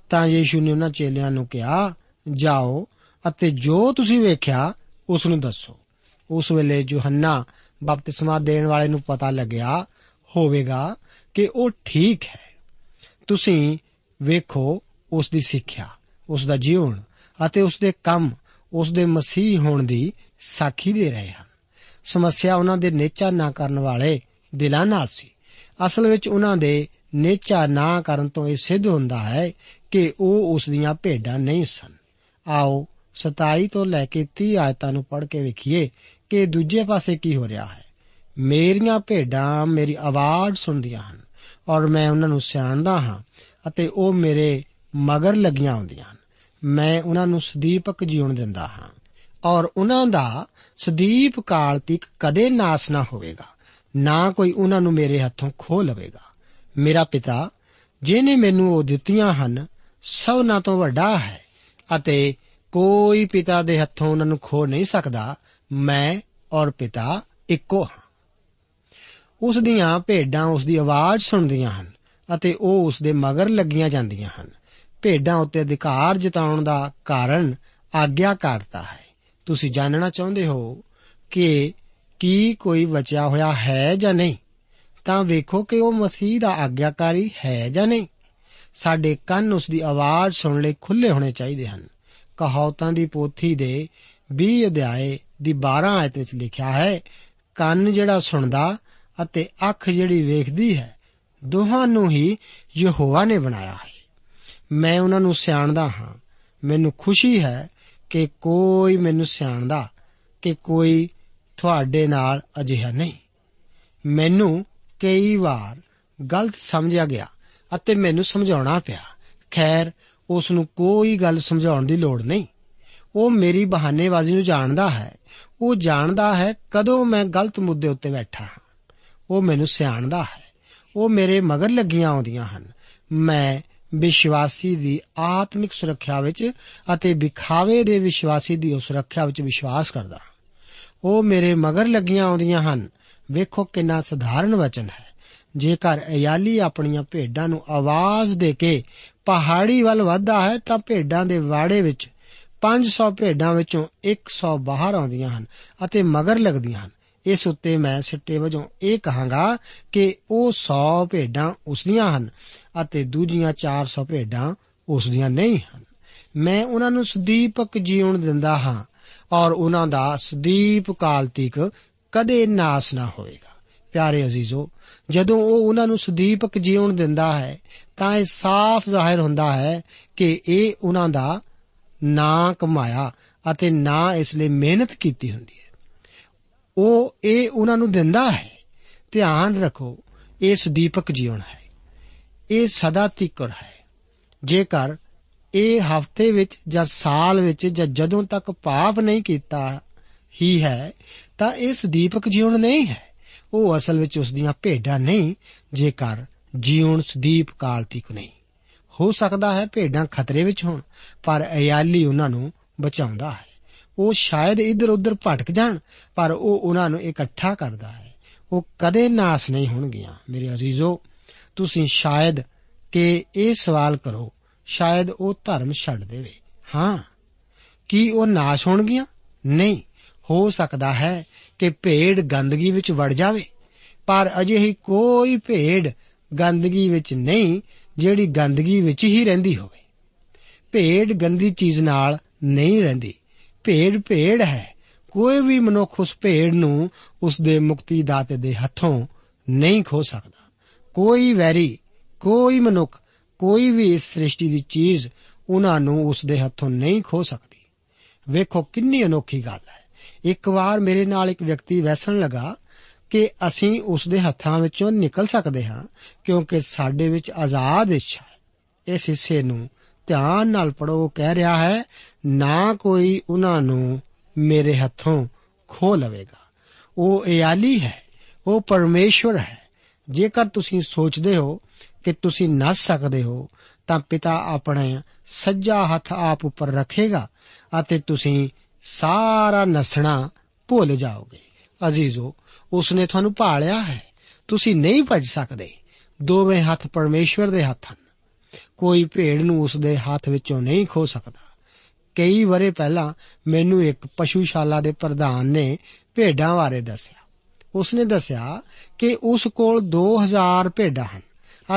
[SPEAKER 2] ਤਾਂ ਯੀਸ਼ੂ ਨੇ ਉਹਨਾਂ ਚੇਲਿਆਂ ਨੂੰ ਕਿਹਾ, ਜਾਓ ਅਤੇ ਜੋ ਤੁਸੀਂ ਵੇਖਿਆ, ਉਸ ਨੂੰ ਦੱਸੋ। ਉਸ ਵੇਲੇ ਯੋਹੰਨਾ ਬਪਤਿਸਮਾ ਦੇਣ ਵਾਲੇ ਨੂੰ ਪਤਾ ਲੱਗਿਆ ਹੋਵੇਗਾ ਕਿ ਉਹ ਠੀਕ ਹੈ। ਤੁਸੀਂ ਵੇਖੋ ਉਸ ਦੀ ਸਿੱਖਿਆ, ਉਸ ਦਾ ਜੀਵਨ ਅਤੇ ਉਸ ਦੇ ਕੰਮ, ਉਸ ਦੇ ਮਸੀਹ ਹੋਣ ਦੀ ਸਾਖੀ ਦੇ ਰਹੇ ਹਨ। ਸਮੱਸਿਆ ਉਹਨਾਂ ਦੇ ਨੇਚਾ ਨਾ ਕਰਨ ਵਾਲੇ ਦਿਲਾਂ ਨਾਲ ਸੀ। ਅਸਲ ਵਿੱਚ ਉਹਨਾਂ ਦੇ ਨੇਚਾ ਨਾ ਕਰਨ ਤੋਂ ਇਹ ਸਿੱਧ ਹੁੰਦਾ ਹੈ ਕਿ ਉਹ ਉਸ ਦੀਆਂ ਭੇਡਾਂ ਨਹੀਂ ਸਨ। ਆਓ 27 ਤੋਂ ਲੈ ਕੇ 30 ਆਇਤਾਂ ਨੂੰ ਪੜ੍ਹ ਕੇ ਵੇਖੀਏ ਕਿ ਦੂਜੇ ਪਾਸੇ ਕੀ ਹੋ ਰਿਹਾ ਹੈ। ਮੇਰੀਆਂ ਭੇਡਾਂ ਮੇਰੀ ਆਵਾਜ਼ ਸੁਣਦੀਆਂ ਹਨ ਔਰ ਮੈਂ ਉਹਨਾਂ ਨੂੰ ਸਿਆਣਦਾ ਹਾਂ ਅਤੇ ਉਹ ਮੇਰੇ ਮਗਰ ਲੱਗੀਆਂ ਆਉਂਦੀਆਂ ਹਨ। ਮੈਂ ਉਹਨਾਂ ਨੂੰ ਸਦੀਪਕ ਜੀਉਣ ਦਿੰਦਾ ਹਾਂ ਔਰ ਉਹਨਾਂ ਦਾ ਸਦੀਪ ਕਾਲ ਤੱਕ ਕਦੇ ਨਾਸ ਨਾ ਹੋਵੇਗਾ, ਨਾ ਕੋਈ ਉਹਨਾਂ ਨੂੰ ਮੇਰੇ ਹੱਥੋਂ ਖੋਹ ਲਵੇਗਾ। ਮੇਰਾ ਪਿਤਾ ਜਿਨੇ ਮੈਨੂੰ ਉਹ ਦਿੱਤੀਆਂ ਹਨ, ਸਭਨਾਂ ਤੋਂ ਵੱਡਾ ਹੈ ਅਤੇ ਕੋਈ ਪਿਤਾ ਦੇ ਹੱਥੋਂ ਉਹਨਾਂ ਨੂੰ ਖੋ ਨਹੀਂ ਸਕਦਾ, ਮੈਂ ਔਰ ਪਿਤਾ ਇੱਕੋ ਹਾਂ। ਉਸ ਦੀਆਂ ਭੇਡਾਂ ਉਸ ਦੀ ਆਵਾਜ਼ ਸੁਣਦੀਆਂ ਹਨ ਅਤੇ ਉਹ ਉਸ ਦੇ ਮਗਰ ਲੱਗੀਆਂ ਜਾਂਦੀਆਂ ਹਨ। ਭੇਡਾਂ ਉੱਤੇ ਅਧਿਕਾਰ ਜਤਾਉਣ ਦਾ ਕਾਰਨ ਆਗਿਆਕਾਰਤਾ ਹੈ। ਤੁਸੀਂ ਜਾਣਨਾ ਚਾਹੁੰਦੇ ਹੋ ਕਿ ਕੀ ਕੋਈ ਬਚਿਆ ਹੋਇਆ ਹੈ ਜਾਂ ਨਹੀਂ? ਤਾਂ ਵੇਖੋ ਕਿ ਉਹ ਮਸੀਹ ਦਾ ਆਗਿਆਕਾਰੀ ਹੈ ਜਾਂ ਨਹੀਂ। ਸਾਡੇ ਕੰਨ ਉਸ ਦੀ ਆਵਾਜ਼ ਸੁਣਨ ਲਈ ਖੁੱਲੇ ਹੋਣੇ ਚਾਹੀਦੇ ਹਨ। ਕਹਾਵਤਾਂ ਦੀ ਪੋਥੀ ਦੇ 20 ਅਧਿਆਏ ਦੀ 12 ਆਇਤ ਵਿੱਚ ਲਿਖਿਆ ਹੈ, ਕੰਨ ਜਿਹੜਾ ਸੁਣਦਾ ਅਤੇ ਅੱਖ ਜਿਹੜੀ ਵੇਖਦੀ ਹੈ, ਦੋਹਾਂ ਨੂੰ ਹੀ ਯਹੋਵਾ ਨੇ ਬਣਾਇਆ ਹੈ। ਮੈਂ ਉਹਨਾਂ ਨੂੰ ਸਿਆਣਦਾ ਹਾਂ। ਮੈਨੂੰ ਖੁਸ਼ੀ ਹੈ ਕਿ ਕੋਈ ਮੈਨੂੰ ਸਿਆਣਦਾ, ਕਿ ਕੋਈ ਤੁਹਾਡੇ ਨਾਲ ਅਜਿਹਾ ਨਹੀਂ। ਮੈਨੂੰ ਕਈ ਵਾਰ ਗਲਤ ਸਮਝਿਆ ਗਿਆ ਅਤੇ ਮੈਨੂੰ ਸਮਝਾਉਣਾ ਪਿਆ। ਖੈਰ, ਉਸ ਨੂੰ ਕੋਈ ਗੱਲ ਸਮਝਾਉਣ ਦੀ ਲੋੜ ਨਹੀਂ। ਉਹ ਮੇਰੀ ਬਹਾਨੇਬਾਜ਼ੀ ਨੂੰ ਜਾਣਦਾ ਹੈ। ਉਹ ਜਾਣਦਾ ਹੈ ਕਦੋਂ ਮੈਂ ਗਲਤ ਮੁੱਦੇ ਉੱਤੇ ਬੈਠਾ ਹਾਂ। ਉਹ ਮੈਨੂੰ ਸਿਆਣਦਾ ਹੈ। ਉਹ ਮੇਰੇ ਮਗਰ ਲੱਗੀਆਂ ਆਉਂਦੀਆਂ ਹਨ। ਮੈਂ ਵਿਸ਼ਵਾਸੀ ਦੀ ਆਤਮਿਕ ਸੁਰੱਖਿਆ ਵਿੱਚ ਅਤੇ ਵਿਖਾਵੇ ਦੇ ਵਿਸ਼ਵਾਸੀ ਦੀ ਸੁਰੱਖਿਆ ਵਿੱਚ ਵਿਸ਼ਵਾਸ ਕਰਦਾ ਉਹ ਮੇਰੇ ਮਗਰ ਲੱਗੀਆਂ ਆਉਂਦੀਆਂ ਹਨ। ਵੇਖੋ ਕਿੰਨਾ ਸਧਾਰਨ ਵਚਨ ਹੈ। ਜੇਕਰ ਅਯਾਲੀ ਆਪਣੀਆਂ ਭੇਡਾਂ ਨੂੰ ਆਵਾਜ਼ ਦੇ ਕੇ ਪਹਾੜੀ ਵੱਲ ਵਧਦਾ ਹੈ, ਤਾਂ ਭੇਡਾਂ ਦੇ ਵਾੜੇ ਵਿੱਚ 500 ਭੇਡਾਂ ਵਿੱਚੋਂ 100 ਬਾਹਰ ਆਉਂਦੀਆਂ ਹਨ ਅਤੇ ਮਗਰ ਲੱਗਦੀਆਂ ਹਨ। ਇਸ ਉੱਤੇ ਮੈਂ ਸਿੱਟੇ ਵਜੋਂ ਇਹ ਕਹਾਂਗਾ ਕਿ ਉਹ 100 ਭੇਡਾਂ ਉਸ ਦੀਆਂ ਹਨ ਅਤੇ ਦੂਜੀਆਂ 400 ਭੇਡਾਂ ਉਸ ਦੀਆਂ ਨਹੀਂ ਹਨ। ਮੈਂ ਉਹਨਾਂ ਨੂੰ ਸਦੀਪਕ ਜੀਵਨ ਦਿੰਦਾ ਹਾਂ ਔਰ ਉਹਨਾਂ ਦਾ ਸਦੀਪ ਕਾਲ ਤੀਕ ਕਦੇ ਨਾਸ ਨਾ ਹੋਵੇਗਾ। ਪਿਆਰੇ ਅਜ਼ੀਜ਼ੋ, ਜਦੋਂ ਉਹ ਉਹਨਾਂ ਨੂੰ ਸਦੀਪਕ ਜੀਵਨ ਦਿੰਦਾ ਹੈ, ਤਾਂ ਇਹ ਸਾਫ਼ ਜ਼ਾਹਿਰ ਹੁੰਦਾ ਹੈ ਕਿ ਇਹ ਉਹਨਾਂ ਦਾ ਨਾ ਕਮਾਇਆ ਅਤੇ ਨਾ ਇਸ ਲਈ ਮਿਹਨਤ ਕੀਤੀ ਹੁੰਦੀ ਹੈ। ਉਹ ਇਹ ਉਹਨਾਂ ਨੂੰ ਦਿੰਦਾ ਹੈ। ਧਿਆਨ ਰੱਖੋ ਇਹ ਸਦੀਪਕ ਜੀਵਨ ਹੈ। ਇਹ ਸਦਾ ਤੀਕਰ ਹੈ। ਜੇਕਰ ਇਹ ਹਫ਼ਤੇ ਵਿੱਚ ਜਾਂ ਸਾਲ ਵਿੱਚ ਜਾਂ ਜਦੋਂ ਤੱਕ ਪਾਪ ਨਹੀਂ ਕੀਤਾ ਹੀ ਹੈ, ਤਾਂ ਇਹ ਸਦੀਪਕ ਜੀਵਨ ਨਹੀਂ ਹੈ। ਉਹ ਅਸਲ ਵਿੱਚ ਉਸ ਦੀਆਂ ਭੇਡਾਂ ਨਹੀਂ, ਜੇਕਰ ਜੀਵਨ ਸਦੀਪ ਕਾਲ ਤੱਕ ਨਹੀਂ। ਹੋ ਸਕਦਾ ਹੈ ਭੇਡਾਂ ਖਤਰੇ ਵਿੱਚ ਹੋਣ, ਪਰ ਅਯਾਲੀ ਉਹਨਾਂ ਨੂੰ ਬਚਾਉਂਦਾ ਹੈ। ਉਹ ਸ਼ਾਇਦ ਇੱਧਰ ਉੱਧਰ ਭਟਕ ਜਾਣ, ਪਰ ਉਹ ਉਹਨਾਂ ਨੂੰ ਇਕੱਠਾ ਕਰਦਾ ਹੈ। ਉਹ ਕਦੇ ਨਾਸ ਨਹੀਂ ਹੋਣਗੀਆਂ। ਮੇਰੇ ਅਜ਼ੀਜ਼ੋ, ਤੁਸੀਂ ਸ਼ਾਇਦ ਕਿ ਇਹ ਸਵਾਲ ਕਰੋ, ਸ਼ਾਇਦ ਉਹ ਧਰਮ ਛੱਡ ਦੇਵੇ। ਹਾਂ। ਕੀ ਉਹ ਨਾਸ਼ ਹੋਣਗੀਆਂ? ਨਹੀਂ। ਹੋ ਸਕਦਾ ਹੈ ਕਿ ਭੇਡ ਗੰਦਗੀ ਵਿੱਚ ਵੜ ਜਾਵੇ, ਪਰ ਅਜਿਹੀ ਕੋਈ ਭੇਡ ਗੰਦਗੀ ਵਿੱਚ ਨਹੀਂ ਜਿਹੜੀ ਗੰਦਗੀ ਵਿੱਚ ਹੀ ਰਹਿੰਦੀ ਹੋਵੇ। ਭੇਡ ਗੰਦੀ ਚੀਜ਼ ਨਾਲ ਨਹੀਂ ਰਹਿੰਦੀ। ਭੇਡ ਭੇਡ ਹੈ। ਕੋਈ ਵੀ ਮਨੁੱਖ ਉਸ ਭੇਡ ਨੂੰ ਉਸ ਦੇ ਮੁਕਤੀ ਦਾਤੇ ਦੇ ਹੱਥੋਂ ਨਹੀਂ ਖੋ ਸਕਦਾ। ਕੋਈ ਵੈਰੀ, ਕੋਈ ਮਨੁੱਖ, ਕੋਈ ਵੀ ਇਸ ਸ੍ਰਿਸ਼ਟੀ ਦੀ ਚੀਜ਼ ਉਹਨਾਂ ਨੂੰ ਉਸ ਦੇ ਹੱਥੋਂ ਨਹੀਂ ਖੋ ਸਕਦੀ। ਵੇਖੋ ਕਿੰਨੀ ਅਨੋਖੀ ਗੱਲ ਹੈ। ਇੱਕ ਵਾਰ ਮੇਰੇ ਨਾਲ ਇੱਕ ਵਿਅਕਤੀ ਵੈਸਣ ਲਗਾ ਕਿ ਅਸੀਂ ਉਸ ਦੇ ਹੱਥਾਂ ਵਿੱਚੋਂ ਨਿਕਲ ਸਕਦੇ ਹਾਂ ਕਿਉਂਕਿ ਸਾਡੇ ਵਿੱਚ ਆਜ਼ਾਦ ਇੱਛਾ ਹੈ। ਇਸ ਹਿੱਸੇ ਨੂੰ ਧਿਆਨ ਨਾਲ ਪੜੋ ਕਹਿ ਰਿਹਾ ਹੈ ਨਾ ਕੋਈ ਉਹਨਾਂ ਨੂੰ ਮੇਰੇ ਹੱਥੋਂ ਖੋ ਲਵੇਗਾ। ਉਹ ਇਆਲੀ ਹੈ, ਉਹ ਪਰਮੇਸ਼ਵਰ ਹੈ। ਜੇਕਰ ਤੁਸੀਂ ਸੋਚਦੇ ਹੋ ਕਿ ਤੁਸੀਂ ਨੱਸ ਸਕਦੇ ਹੋ, ਤਾਂ ਪਿਤਾ ਆਪਣੇ ਸੱਜਾ ਹੱਥ ਆਪ ਉੱਪਰ ਰੱਖੇਗਾ ਅਤੇ ਤੁਸੀਂ ਸਾਰਾ ਨਸਣਾ ਭੁੱਲ ਜਾਓਗੇ। ਅਜ਼ੀਜ਼ੋ, ਉਸਨੇ ਤੁਹਾਨੂੰ ਭਾਲਿਆ ਹੈ। ਤੁਸੀਂ ਨਹੀਂ ਭੱਜ ਸਕਦੇ। ਦੋਵੇਂ ਹੱਥ ਪਰਮੇਸ਼ਵਰ ਦੇ ਹੱਥ ਹਨ। ਕੋਈ ਭੇਡ ਨੂੰ ਉਸ ਦੇ ਹੱਥ ਵਿੱਚੋਂ ਨਹੀਂ ਖੋ ਸਕਦਾ। ਕਈ ਵਰੇ ਪਹਿਲਾਂ ਮੈਨੂੰ ਇੱਕ ਪਸ਼ੂਸ਼ਾਲਾ ਦੇ ਪ੍ਰਧਾਨ ਨੇ ਭੇਡਾਂ ਬਾਰੇ ਦੱਸਿਆ। ਉਸਨੇ ਦੱਸਿਆ ਕਿ ਉਸ ਕੋਲ 2000 ਭੇਡਾਂ ਹਨ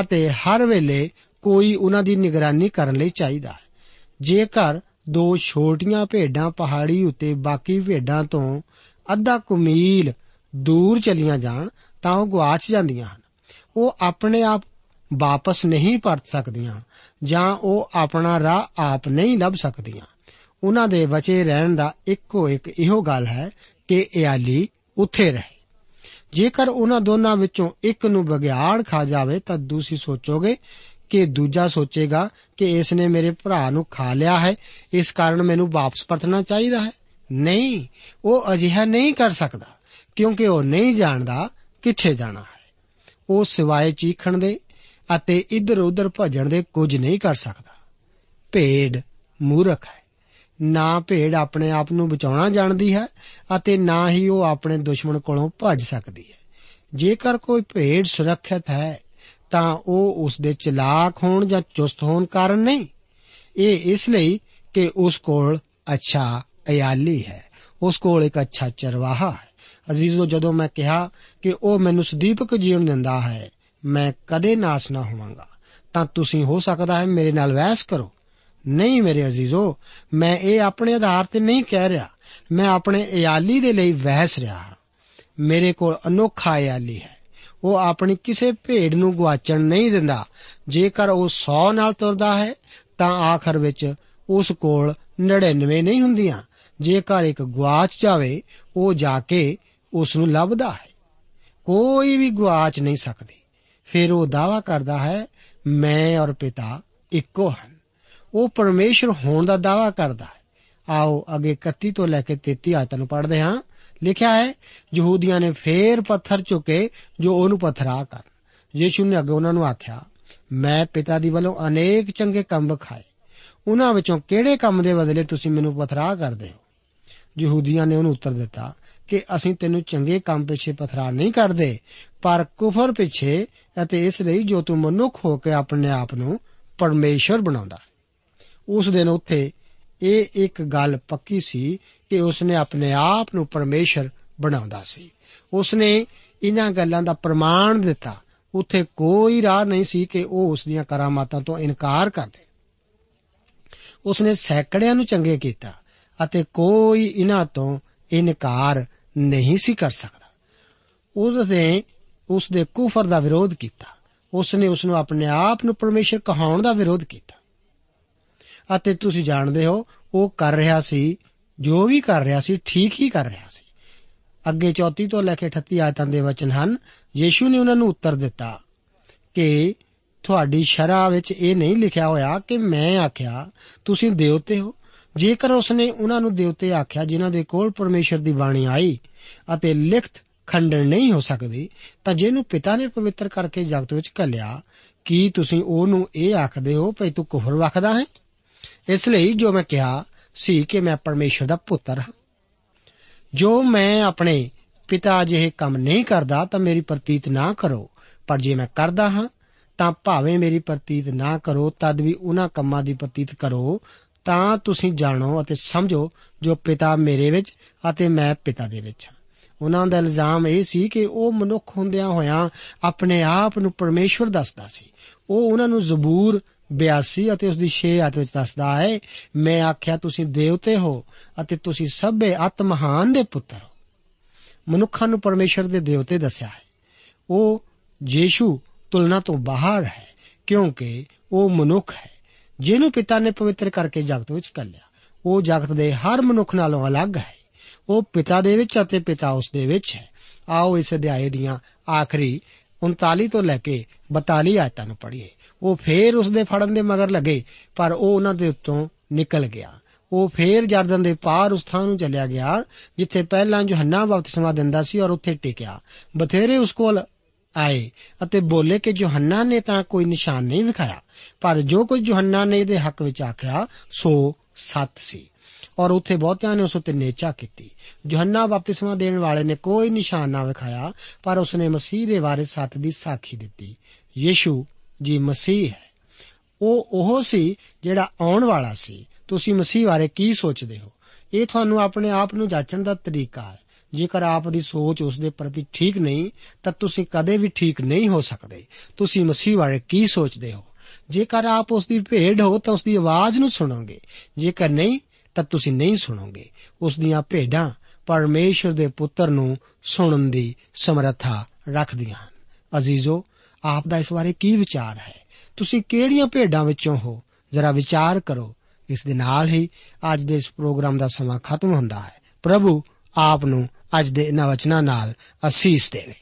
[SPEAKER 2] ਅਤੇ ਹਰ ਵੇਲੇ ਕੋਈ ਉਹਨਾਂ ਦੀ ਨਿਗਰਾਨੀ ਕਰਨ ਲਈ ਚਾਹੀਦਾ ਹੈ। ਜੇਕਰ ਦੋ ਛੋਟੀਆਂ ਭੇਡਾਂ ਪਹਾੜੀ ਉੱਤੇ ਬਾਕੀ ਭੇਡਾਂ ਤੋਂ ਅੱਧਾ ਕੁਮੀਲ ਦੂਰ ਚਲੀਆਂ ਜਾਣ, ਤਾਂ ਉਹ ਗਵਾਚ ਜਾਂਦੀਆਂ ਹਨ। ਉਹ ਆਪਣੇ ਆਪ ਵਾਪਸ ਨਹੀਂ ਪਰਤ ਸਕਦੀਆਂ ਜਾਂ ਉਹ ਆਪਣਾ ਰਾਹ ਆਪ ਨਹੀਂ ਲੱਭ ਸਕਦੀਆਂ। ਉਹਨਾਂ ਦੇ ਬਚੇ ਰਹਿਣ ਦਾ ਇੱਕੋ ਇੱਕ ਇਹੋ ਗੱਲ ਹੈ ਕਿ ਇਆਲੀ ਉੱਥੇ ਰਹੇ। ਜੇਕਰ ਉਹਨਾਂ ਦੋਨਾਂ ਵਿੱਚੋਂ ਇੱਕ ਨੂੰ ਬਗਿਆੜ ਖਾ ਜਾਵੇ ਤਾਂ ਦੂਸਰੀ ਸੋਚੋਗੇ ਕਿ ਦੂਜਾ ਸੋਚੇਗਾ ਕਿ ਇਸ ਨੇ ਮੇਰੇ ਭਰਾ ਨੂੰ ਖਾ ਲਿਆ ਹੈ, ਇਸ ਕਾਰਨ ਮੈਨੂੰ ਵਾਪਸ ਪਰਤਣਾ ਚਾਹੀਦਾ ਹੈ। ਨਹੀਂ, ਉਹ ਅਜਿਹਾ ਨਹੀਂ ਕਰ ਸਕਦਾ, ਕਿਉਂਕਿ ਉਹ ਨਹੀਂ ਜਾਣਦਾ ਕਿੱਥੇ ਜਾਣਾ ਹੈ। ਉਹ ਸਿਵਾਏ ਚੀਖਣ ਦੇ ਅਤੇ ਇੱਧਰ-ਉੱਧਰ ਭੱਜਣ ਦੇ ਕੁਝ ਨਹੀਂ ਕਰ ਸਕਦਾ। ਭੇਡ ਮੂਰਖ ਹੈ। ਨਾ ਭੇਡ ਆਪਣੇ ਆਪ ਨੂੰ ਬਚਾਉਣਾ ਜਾਣਦੀ ਹੈ ਅਤੇ ਨਾ ਹੀ ਉਹ ਆਪਣੇ ਦੁਸ਼ਮਣ ਕੋਲੋਂ ਭੱਜ ਸਕਦੀ ਹੈ। ਜੇਕਰ ਕੋਈ ਭੇਡ ਸੁਰੱਖਿਅਤ ਹੈ, ਤਾਂ ਉਹ ਉਸ ਦੇ ਚਲਾਕ ਹੋਣ ਜਾਂ ਚੁਸਤ ਹੋਣ ਕਾਰਨ ਨਹੀਂ। ਇਹ ਇਸ ਲਈ ਕਿ ਉਸ ਕੋਲ ਅੱਛਾ ਅਯਾਲੀ ਹੈ। ਉਸ ਕੋਲ ਇੱਕ ਅੱਛਾ ਚਰਵਾਹਾ ਹੈ। ਅਜ਼ੀਜ਼ੋ, ਜਦੋਂ ਮੈਂ ਕਿਹਾ ਕਿ ਉਹ ਮੈਨੂੰ ਸਦੀਪਕ ਜੀਵਨ ਦਿੰਦਾ ਹੈ, ਮੈਂ ਕਦੇ ਨਾਸ ਨਾ ਹੋਵਾਂਗਾ। ਤਾਂ ਤੁਸੀਂ ਹੋ ਸਕਦਾ ਹੈ ਮੇਰੇ ਨਾਲ ਵਹਿਸ ਕਰੋ। ਨਹੀਂ ਮੇਰੇ ਅਜ਼ੀਜ਼ੋ, ਮੈਂ ਇਹ ਆਪਣੇ ਆਧਾਰ ਤੇ ਨਹੀਂ ਕਹਿ ਰਿਹਾ। ਮੈਂ ਆਪਣੇ ਇਆਲੀ ਦੇ ਲਈ ਵਹਿਸ ਰਿਹਾ ਹਾਂ। ਮੇਰੇ ਕੋਲ ਅਨੋਖਾ ਇਆਲੀ ਹੈ। ਉਹ ਆਪਣੀ ਕਿਸੇ ਭੇਡ ਨੂੰ ਗਵਾਚਣ ਨਹੀਂ ਦਿੰਦਾ। ਜੇਕਰ ਉਹ 100 ਨਾਲ ਤੁਰਦਾ ਹੈ, ਤਾਂ ਆਖਰ ਵਿੱਚ ਉਸ ਕੋਲ 99 ਨਹੀਂ ਹੁੰਦੀਆਂ। ਜੇਕਰ ਇੱਕ ਗਵਾਚ ਜਾਵੇ, ਉਹ ਜਾ ਕੇ ਉਸ ਨੂੰ ਲੱਭਦਾ ਹੈ। ਕੋਈ ਵੀ ਗਵਾਚ ਨਹੀਂ ਸਕਦੀ। ਫਿਰ ਉਹ ਦਾਵਾ ਕਰਦਾ ਹੈ, ਮੈਂ ਔਰ ਪਿਤਾ ਇੱਕੋ ਹਨ। ਉਹ ਪਰਮੇਸ਼ਰ ਹੋਣ ਦਾ ਦਾਵਾ ਕਰਦਾ ਹੈ। ਆਓ ਅਗੇ 31 ਤੋਂ ਲੈ ਕੇ 33 ਆਇਤਾਂ ਨੂੰ ਪੜ੍ਹਦੇ ਹਾਂ। ਲਿਖਿਆ ਹੈ, ਯਹੂਦੀਆਂ ਨੇ ਫੇਰ ਪੱਥਰ ਚੁੱਕੇ ਜੋ ਉਹਨੂੰ ਪਥਰਾ ਕਰ ਯੀਸ਼ੂ ਨੇ ਅੱਗੇ ਉਹਨਾਂ ਨੂੰ ਆਖਿਆ, ਮੈਂ ਪਿਤਾ ਦੀ ਵੱਲੋਂ ਅਨੇਕ ਚੰਗੇ ਕੰਮ ਵਿਖਾਏ। ਉਹਨਾਂ ਵਿੱਚੋਂ ਕਿਹੜੇ ਕੰਮ ਦੇ ਬਦਲੇ ਤੁਸੀਂ ਮੈਨੂੰ ਪਥਰਾ ਕਰਦੇ ਹੋ? ਯਹੂਦੀਆਂ ਨੇ ਉਹਨੂੰ ਉੱਤਰ ਦਿੱਤਾ ਕਿ ਅਸੀਂ ਤੈਨੂੰ ਚੰਗੇ ਕੰਮ ਪਿੱਛੇ ਪਥਰਾ ਨਹੀਂ ਕਰਦੇ, ਪਰ ਕੁਫਰ ਪਿੱਛੇ ਅਤੇ ਇਸ ਲਈ ਜੋ ਤੂੰ ਮਨੁੱਖ ਹੋ ਕੇ ਆਪਣੇ ਆਪ ਨੂੰ ਪਰਮੇਸ਼ਰ ਬਣਾਉਂਦਾ ਉਸ ਦਿਨ ਉੱਥੇ ਇਹ ਇੱਕ ਗੱਲ ਪੱਕੀ ਸੀ ਕਿ ਉਸਨੇ ਆਪਣੇ ਆਪ ਨੂੰ ਪਰਮੇਸ਼ਰ ਬਣਾਉਂਦਾ ਸੀ। ਉਸਨੇ ਇਹਨਾਂ ਗੱਲਾਂ ਦਾ ਪ੍ਰਮਾਣ ਦਿੱਤਾ। ਉੱਥੇ ਕੋਈ ਰਾਹ ਨਹੀਂ ਸੀ ਕਿ ਉਹ ਉਸ ਦੀਆਂ ਕਰਾਮਾਤਾਂ ਤੋਂ ਇਨਕਾਰ ਕਰਦੇ। ਉਸਨੇ ਸੈਕੜਿਆਂ ਨੂੰ ਚੰਗੇ ਕੀਤਾ ਅਤੇ ਕੋਈ ਇਹਨਾਂ ਤੋਂ ਇਨਕਾਰ ਨਹੀਂ ਸੀ ਕਰ ਸਕਦਾ। ਉਸਨੇ ਉਸ ਦੇ ਕੁਫਰ ਦਾ ਵਿਰੋਧ ਕੀਤਾ। ਉਸਨੇ ਉਸ ਨੂੰ ਆਪਣੇ ਆਪ ਨੂੰ ਪਰਮੇਸ਼ਰ ਕਹਾਉਣ ਦਾ ਵਿਰੋਧ ਕੀਤਾ। ਅਤੇ ਤੁਸੀਂ ਜਾਣਦੇ ਹੋ, ਉਹ ਕਰ ਰਿਹਾ ਸੀ, ਜੋ ਵੀ ਕਰ ਰਿਹਾ ਸੀ, ਠੀਕ ਹੀ ਕਰ ਰਿਹਾ ਸੀ। ਅੱਗੇ 34 ਤੋਂ ਲੈ ਕੇ 38 ਆਇਤਾਂ ਦੇ ਵਚਨ ਹਨ, ਯੀਸ਼ੂ ਨੇ ਉਹਨਾਂ ਨੂੰ ਉੱਤਰ ਦਿੱਤਾ ਕਿ ਤੁਹਾਡੀ ਸ਼ਰਾ ਵਿੱਚ ਇਹ ਨਹੀਂ ਲਿਖਿਆ ਹੋਇਆ ਕਿ ਮੈਂ ਆਖਿਆ, ਤੁਸੀਂ ਦੇਵਤੇ ਹੋ। ਜੇਕਰ ਉਸਨੇ ਉਹਨਾਂ ਨੂੰ ਦੇਵਤੇ ਆਖਿਆ, ਜਿਨ੍ਹਾਂ ਦੇ ਕੋਲ ਪਰਮੇਸ਼ਰ ਦੀ ਬਾਣੀ ਆਈ ਅਤੇ ਲਿਖਤ ਖੰਡਨ ਨਹੀਂ ਹੋ ਸਕਦੀ, ਤਾਂ ਜਿਹਨੂੰ ਪਿਤਾ ਨੇ ਪਵਿੱਤਰ ਕਰਕੇ ਜਗਤ ਵਿੱਚ ਘੱਲਿਆ, ਕੀ ਤੁਸੀਂ ਉਹਨੂੰ ਇਹ ਆਖਦੇ ਹੋ, ਭਈ ਤੂੰ ਕੁਫਰ ਵਖਦਾ ਹੈ? ਇਸ ਲਈ ਜੋ ਮੈਂ ਕਿਹਾ ਸੀ ਕਿ ਮੈਂ ਪਰਮੇਸ਼ਰ ਦਾ ਪੁੱਤਰ ਹਾਂ। ਜੋ ਮੈਂ ਆਪਣੇ ਪਿਤਾ ਜਿਹੇ ਕੰਮ ਨਹੀਂ ਕਰਦਾ, ਤਾਂ ਮੇਰੀ ਪ੍ਰਤੀਤ ਨਾ ਕਰੋ। ਪਰ ਜੇ ਮੈਂ ਕਰਦਾ ਹਾਂ, ਤਾਂ ਭਾਵੇਂ ਮੇਰੀ ਪ੍ਰਤੀਤ ਨਾ ਕਰੋ, ਤਦ ਵੀ ਉਹਨਾਂ ਕੰਮਾਂ ਦੀ ਪ੍ਰਤੀਤ ਕਰੋ। ਤਾਂ ਤੁਸੀਂ ਜਾਣੋ ਅਤੇ ਸਮਝੋ ਜੋ ਪਿਤਾ ਮੇਰੇ ਵਿੱਚ ਅਤੇ ਮੈਂ ਪਿਤਾ ਦੇ ਵਿੱਚ ਹਾਂ। ਉਹਨਾਂ ਦਾ ਇਲਜ਼ਾਮ ਇਹ ਸੀ ਕਿ ਉਹ ਮਨੁੱਖ ਹੁੰਦਿਆਂ ਹੋਇਆਂ ਆਪਣੇ ਆਪ ਨੂੰ ਪਰਮੇਸ਼ਵਰ ਦੱਸਦਾ ਸੀ। ਉਹ ਉਹਨਾਂ ਨੂੰ ਜ਼ਬੂਰ 82 ਅਤੇ ਉਸ ਦੀ 6 ਆਇਤ ਵਿੱਚ ਦੱਸਦਾ ਹੈ, ਮੈਂ ਆਖਿਆ, ਤੁਸੀਂ ਦੇਵਤੇ ਹੋ ਅਤੇ ਤੁਸੀਂ ਸਭੇ ਆਤਮਹਾਨ ਦੇ ਪੁੱਤਰ ਹੋ। ਮਨੁੱਖਾਂ ਨੂੰ ਪਰਮੇਸ਼ਰ ਦੇ ਦੇਵਤੇ ਦੱਸਿਆ ਹੈ। ਉਹ ਯੀਸ਼ੂ ਤੁਲਨਾ ਤੋਂ ਬਾਹਰ ਹੈ, ਕਿਉਂਕਿ ਉਹ ਮਨੁੱਖ ਹੈ, ਜਿਹਨੂੰ ਪਿਤਾ ਨੇ ਪਵਿੱਤਰ ਕਰਕੇ ਜਗਤ ਵਿੱਚ ਕੱਲਿਆ। ਉਹ ਜਗਤ ਦੇ ਹਰ ਮਨੁੱਖ ਨਾਲੋਂ ਅਲੱਗ ਹੈ। ਉਹ ਪਿਤਾ ਦੇ ਵਿੱਚ ਅਤੇ ਪਿਤਾ ਉਸ ਦੇ ਵਿੱਚ ਹੈ। ਆਓ ਇਸ ਅਧਿਆਏ ਦੀਆਂ ਆਖਰੀ 39 ਤੋਂ ਲੈ ਕੇ 42 ਆਇਤਾਂ ਨੂੰ ਪੜ੍ਹੀਏ। ਉਹ ਫੇਰ ਉਸ ਦੇ ਫੜਨ ਦੇ ਮਗਰ ਲੱਗੇ, ਪਰ ਉਹ ਉਹਨਾਂ ਦੇ ਉੱਤੋਂ ਨਿਕਲ ਗਿਆ। ਉਹ ਫੇਰ ਜਰਦਨ ਦੇ ਪਾਰ ਉਸ ਥਾਂ ਨੂੰ ਚੱਲਿਆ ਗਿਆ, ਜਿੱਥੇ ਪਹਿਲਾਂ ਯੋਹੰਨਾ ਬਪਤਿਸਮਾ ਦਿੰਦਾ ਸੀ ਔਰ ਉੱਥੇ ਟਿਕਿਆ। ਬਥੇਰੇ ਉਸ ਕੋਲ ਆਏ ਅਤੇ ਬੋਲੇ ਕਿ ਯੋਹੰਨਾ ਨੇ ਤਾਂ ਕੋਈ ਨਿਸ਼ਾਨ ਨਹੀਂ ਵਿਖਾਇਆ, ਪਰ ਜੋ ਕੁਝ ਯੋਹੰਨਾ ਨੇ ਇਹਦੇ ਹੱਕ ਵਿੱਚ ਆਖਿਆ, ਸੋ ਸੱਤ ਸੀ। ਔਰ ਉੱਥੇ ਬਹੁਤਿਆਂ ਨੇ ਉਸ ਉੱਤੇ ਨੇਚਾ ਕੀਤੀ। ਯੋਹੰਨਾ ਬਪਤਿਸਮਾ ਦੇਣ ਵਾਲੇ ਨੇ ਕੋਈ ਨਿਸ਼ਾਨ ਨਾ ਵਿਖਾਇਆ, ਪਰ ਉਸਨੇ ਮਸੀਹ ਦੇ ਬਾਰੇ ਸੱਤ ਦੀ ਸਾਖੀ ਦਿੱਤੀ। ਯੀਸ਼ੂ ਜੀ ਮਸੀਹ ਹੈ। ਉਹ ਉਹ ਸੀ ਜਿਹੜਾ ਆਉਣ ਵਾਲਾ ਸੀ। ਤੁਸੀਂ ਮਸੀਹ ਬਾਰੇ ਕੀ ਸੋਚਦੇ ਹੋ? ਇਹ ਤੁਹਾਨੂੰ ਆਪਣੇ ਆਪ ਨੂੰ ਜਾਂਚਣ ਦਾ ਤਰੀਕਾ ਹੈ। ਜੇਕਰ ਆਪ ਦੀ ਸੋਚ ਉਸ ਦੇ ਪ੍ਰਤੀ ਠੀਕ ਨਹੀਂ, ਤਾਂ ਤੁਸੀਂ ਕਦੇ ਵੀ ਠੀਕ ਨਹੀਂ ਹੋ ਸਕਦੇ। ਤੁਸੀਂ ਮਸੀਹ ਬਾਰੇ ਕੀ ਸੋਚਦੇ ਹੋ? ਜੇਕਰ ਆਪ ਉਸ ਦੀ ਭੇਡ ਹੋ, ਤਾਂ ਉਸ ਦੀ ਆਵਾਜ਼ ਨੂੰ ਸੁਣੋਗੇ। ਜੇਕਰ ਨਹੀਂ, ਤਾਂ ਤੁਸੀਂ ਨਹੀਂ ਸੁਣੋਗੇ। ਉਸ ਦੀਆਂ ਭੇਡਾਂ ਪਰਮੇਸ਼ਰ ਦੇ ਪੁੱਤਰ ਨੂੰ ਸੁਣਨ ਦੀ ਸਮਰੱਥਾ ਰੱਖਦੀਆਂ ਹਨ। ਅਜ਼ੀਜ਼ੋ ਆਪ ਦਾ ਇਸ ਬਾਰੇ ਕੀ ਵਿਚਾਰ ਹੈ? ਤੁਸੀਂ ਕਿਹੜੀਆਂ ਭੇਡਾਂ ਵਿੱਚੋਂ ਹੋ? ਜ਼ਰਾ ਵਿਚਾਰ ਕਰੋ। ਇਸ ਦੇ ਨਾਲ ਹੀ ਅੱਜ ਦੇ ਇਸ ਪ੍ਰੋਗਰਾਮ ਦਾ ਸਮਾਂ ਖਤਮ ਹੁੰਦਾ ਹੈ। ਪ੍ਰਭੂ ਆਪ ਨੂੰ ਅੱਜ ਦੇ ਇਹਨਾਂ ਵਚਨਾਂ ਨਾਲ ਅਸੀਸ ਦੇਵੇ।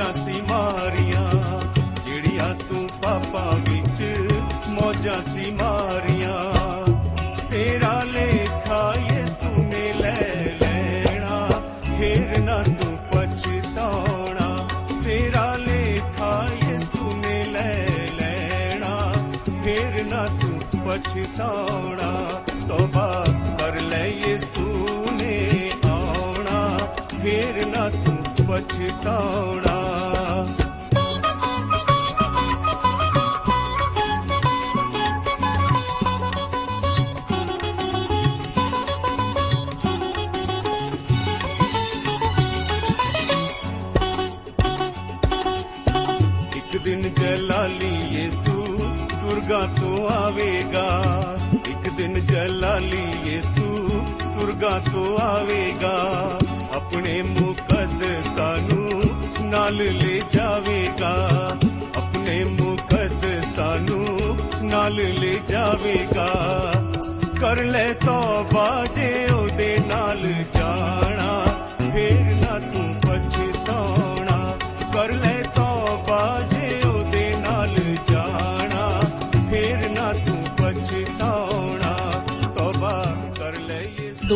[SPEAKER 1] ਸੀ ਮਾਰੀਆਂ, ਜਿਹੜੀਆਂ ਤੂੰ ਪਾਪਾਂ ਵਿੱਚ ਮੌਜਾਂ ਸੀ ਮਾਰੀਆਂ। ਤੇਰਾ ਲੇਖਾ ਯਿਸੂ ਨੇ ਲੈ ਲੈਣਾ, ਫੇਰ ਨਾ ਤੂੰ ਪਛਤਾਉਣਾ। ਤੇਰਾ ਲੇਖਾ ਯਿਸੂ ਨੇ ਲੈ ਲੈਣਾ, ਫੇਰ ਨਾ ਤੂੰ ਪਛਤਾਉਣਾ। ਤੋਬਾ ਕਰ ਲੈ ਯਿਸੂ ਨੇ ਆਉਣਾ, ਫੇਰ ਨਾ ਤੂੰ ਪਛਤਾਉਣਾ। ਦਿਨ ਜਲਾਲੀ ਯਿਸੂ ਸੁਰਗਾ ਤੋਂ ਆਵੇਗਾ। ਆਪਣੇ ਮੁਕੱਦਸਾਂ ਨੂੰ ਨਾਲ ਲੈ ਜਾਵੇਗਾ। ਆਪਣੇ ਮੁਕੱਦਸਾਂ ਨੂੰ ਨਾਲ ਲੈ ਜਾਵੇਗਾ। ਕਰ ਲੈ ਤੋਬਾ